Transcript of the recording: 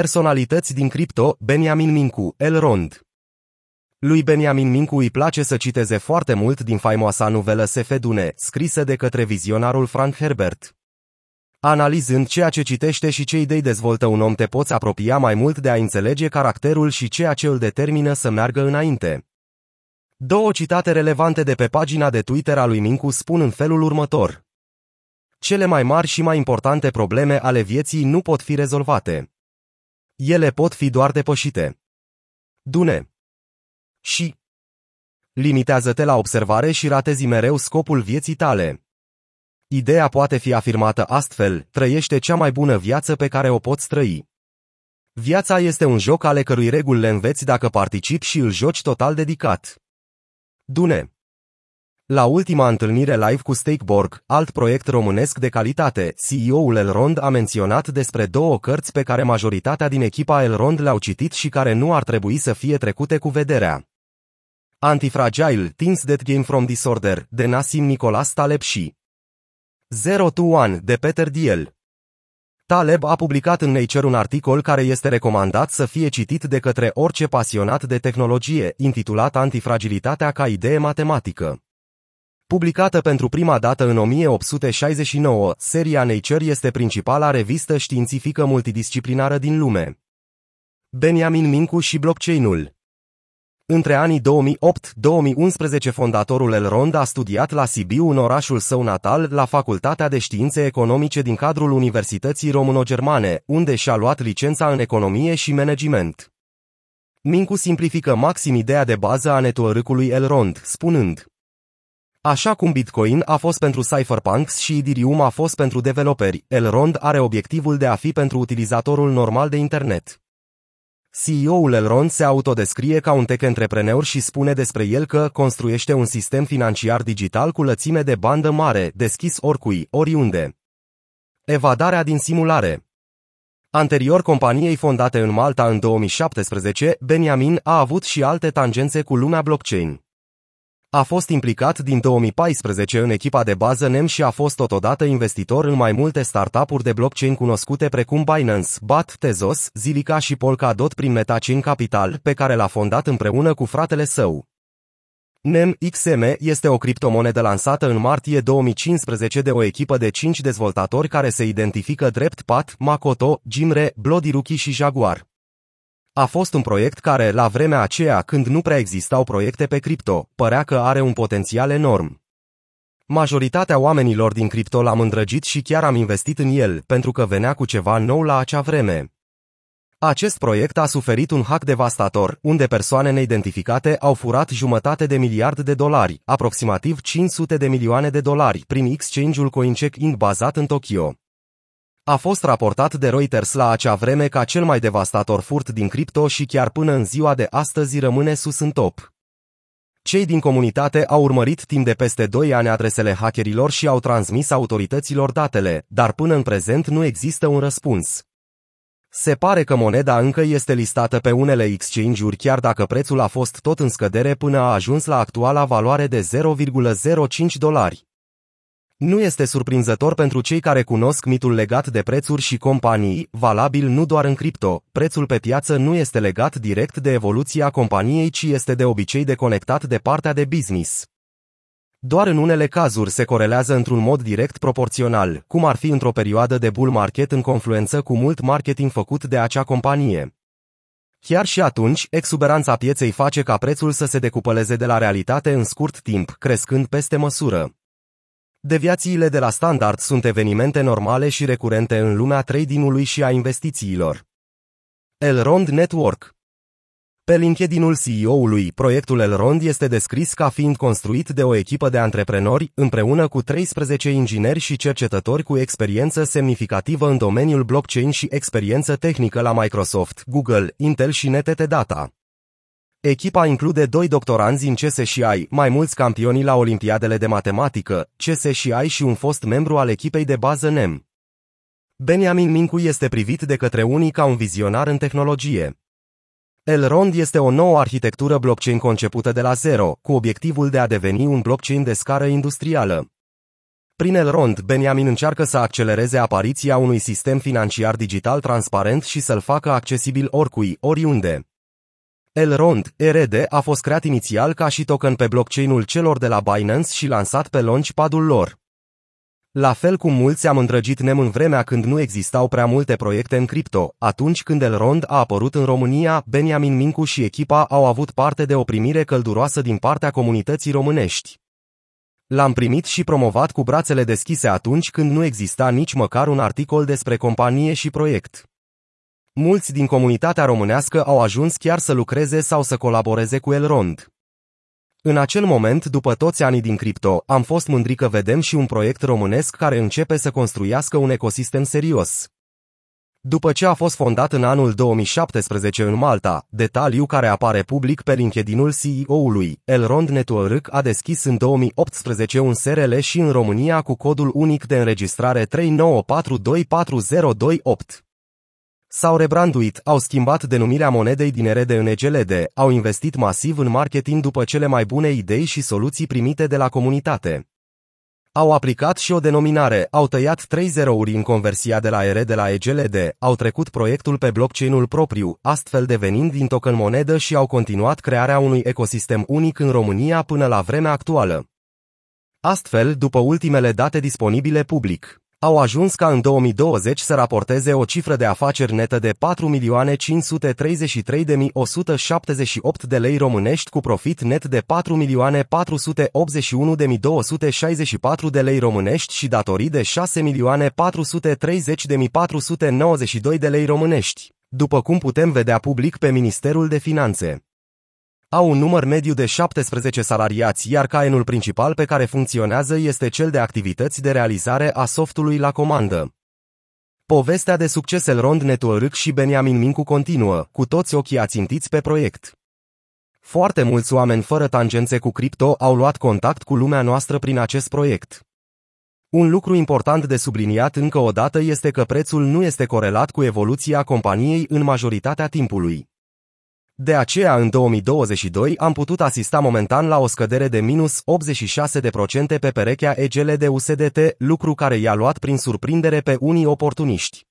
Personalități din cripto, Benjamin Mincu, Elrond. Lui Benjamin Mincu îi place să citeze foarte mult din faimoasa novelă Sefedune, scrisă de către vizionarul Frank Herbert. Analizând ceea ce citește și ce idei dezvoltă un om te poți apropia mai mult de a înțelege caracterul și ceea ce îl determină să meargă înainte. Două citate relevante de pe pagina de Twitter a lui Mincu spun în felul următor. Cele mai mari și mai importante probleme ale vieții nu pot fi rezolvate. Ele pot fi doar depășite. Dune. Și limitează-te la observare și ratezi mereu scopul vieții tale. Ideea poate fi afirmată astfel, trăiește cea mai bună viață pe care o poți trăi. Viața este un joc ale cărui reguli le înveți dacă participi și îl joci total dedicat. Dune La ultima întâlnire live cu Stakeborg, alt proiect românesc de calitate, CEO-ul Elrond a menționat despre două cărți pe care majoritatea din echipa Elrond le-au citit și care nu ar trebui să fie trecute cu vederea. Antifragile, Teens That Game From Disorder, de Nassim Nicolas Taleb și Zero to One, de Peter Diel. Taleb a publicat în Nature un articol care este recomandat să fie citit de către orice pasionat de tehnologie, intitulat Antifragilitatea ca idee matematică. Publicată pentru prima dată în 1869, seria Nature este principala revistă științifică multidisciplinară din lume. Benjamin Mincu și blockchain-ul între anii 2008-2011 fondatorul Elrond a studiat la Sibiu în orașul său natal la Facultatea de Științe Economice din cadrul Universității Româno-Germane, unde și-a luat licența în economie și management. Mincu simplifică maxim ideea de bază a network-ului Elrond, spunând Așa cum Bitcoin a fost pentru cypherpunks și Ethereum a fost pentru developeri, Elrond are obiectivul de a fi pentru utilizatorul normal de internet. CEO-ul Elrond se autodescrie ca un tech antrepreneur și spune despre el că construiește un sistem financiar digital cu lățime de bandă mare, deschis oricui, oriunde. Evadarea din simulare Anterior companiei fondate în Malta în 2017, Benjamin a avut și alte tangențe cu lumea blockchain. A fost implicat din 2014 în echipa de bază NEM și a fost totodată investitor în mai multe startup-uri de blockchain cunoscute precum Binance, BAT, Tezos, Zilica și Polkadot prin Metachain Capital, pe care l-a fondat împreună cu fratele său. NEM XM este o criptomonedă lansată în martie 2015 de o echipă de 5 dezvoltatori care se identifică drept Pat, Makoto, Jimre, Blodiruki și Jaguar. A fost un proiect care, la vremea aceea când nu prea existau proiecte pe cripto, părea că are un potențial enorm. Majoritatea oamenilor din cripto l-am îndrăgit și chiar am investit în el, pentru că venea cu ceva nou la acea vreme. Acest proiect a suferit un hack devastator, unde persoane neidentificate au furat jumătate de miliard de dolari, aproximativ 500 de milioane de dolari, prin exchange-ul CoinCheck Inc. bazat în Tokyo. A fost raportat de Reuters la acea vreme ca cel mai devastator furt din cripto și chiar până în ziua de astăzi rămâne sus în top. Cei din comunitate au urmărit timp de peste 2 ani adresele hackerilor și au transmis autorităților datele, dar până în prezent nu există un răspuns. Se pare că moneda încă este listată pe unele exchange-uri chiar dacă prețul a fost tot în scădere până a ajuns la actuala valoare de 0,05 dolari. Nu este surprinzător pentru cei care cunosc mitul legat de prețuri și companii, valabil nu doar în cripto, prețul pe piață nu este legat direct de evoluția companiei, ci este de obicei deconectat de partea de business. Doar în unele cazuri se corelează într-un mod direct proporțional, cum ar fi într-o perioadă de bull market în confluență cu mult marketing făcut de acea companie. Chiar și atunci, exuberanța pieței face ca prețul să se decupăleze de la realitate în scurt timp, crescând peste măsură. Deviațiile de la standard sunt evenimente normale și recurente în lumea tradingului și a investițiilor. Elrond Network Pe LinkedIn-ul CEO-ului, proiectul Elrond este descris ca fiind construit de o echipă de antreprenori, împreună cu 13 ingineri și cercetători cu experiență semnificativă în domeniul blockchain și experiență tehnică la Microsoft, Google, Intel și NTT Data. Echipa include doi doctoranzi în CSCI, mai mulți campioni la Olimpiadele de Matematică, CSCI și un fost membru al echipei de bază NEM. Benjamin Mincu este privit de către unii ca un vizionar în tehnologie. Elrond este o nouă arhitectură blockchain concepută de la zero, cu obiectivul de a deveni un blockchain de scară industrială. Prin Elrond, Benjamin încearcă să accelereze apariția unui sistem financiar digital transparent și să-l facă accesibil oricui, oriunde. Elrond, RD, a fost creat inițial ca și token pe blockchain-ul celor de la Binance și lansat pe launchpad-ul lor. La fel cum mulți am îndrăgit nem în vremea când nu existau prea multe proiecte în cripto, atunci când Elrond a apărut în România, Benjamin Mincu și echipa au avut parte de o primire călduroasă din partea comunității românești. L-am primit și promovat cu brațele deschise atunci când nu exista nici măcar un articol despre companie și proiect. Mulți din comunitatea românească au ajuns chiar să lucreze sau să colaboreze cu Elrond. În acel moment, după toți anii din cripto, am fost mândri că vedem și un proiect românesc care începe să construiască un ecosistem serios. După ce a fost fondat în anul 2017 în Malta, detaliu care apare public pe LinkedIn-ul CEO-ului, Elrond Network a deschis în 2018 un SRL și în România cu codul unic de înregistrare 39424028. S-au rebranduit, au schimbat denumirea monedei din RD în EGLD, au investit masiv în marketing după cele mai bune idei și soluții primite de la comunitate. Au aplicat și o denominare, au tăiat 3 zerouri în conversia de la RD la EGLD, au trecut proiectul pe blockchain-ul propriu, astfel devenind din token monedă și au continuat crearea unui ecosistem unic în România până la vremea actuală. Astfel, după ultimele date disponibile public, au ajuns ca în 2020 să raporteze o cifră de afaceri netă de 4.533.178 de lei românești cu profit net de 4.481.264 de lei românești și datorii de 6.430.492 de lei românești, după cum putem vedea public pe Ministerul de Finanțe au un număr mediu de 17 salariați, iar caenul principal pe care funcționează este cel de activități de realizare a softului la comandă. Povestea de succes Elrond Network și Beniamin Mincu continuă, cu toți ochii ațintiți pe proiect. Foarte mulți oameni fără tangențe cu cripto au luat contact cu lumea noastră prin acest proiect. Un lucru important de subliniat încă o dată este că prețul nu este corelat cu evoluția companiei în majoritatea timpului. De aceea, în 2022 am putut asista momentan la o scădere de minus 86% pe perechea EGL de USDT, lucru care i-a luat prin surprindere pe unii oportuniști.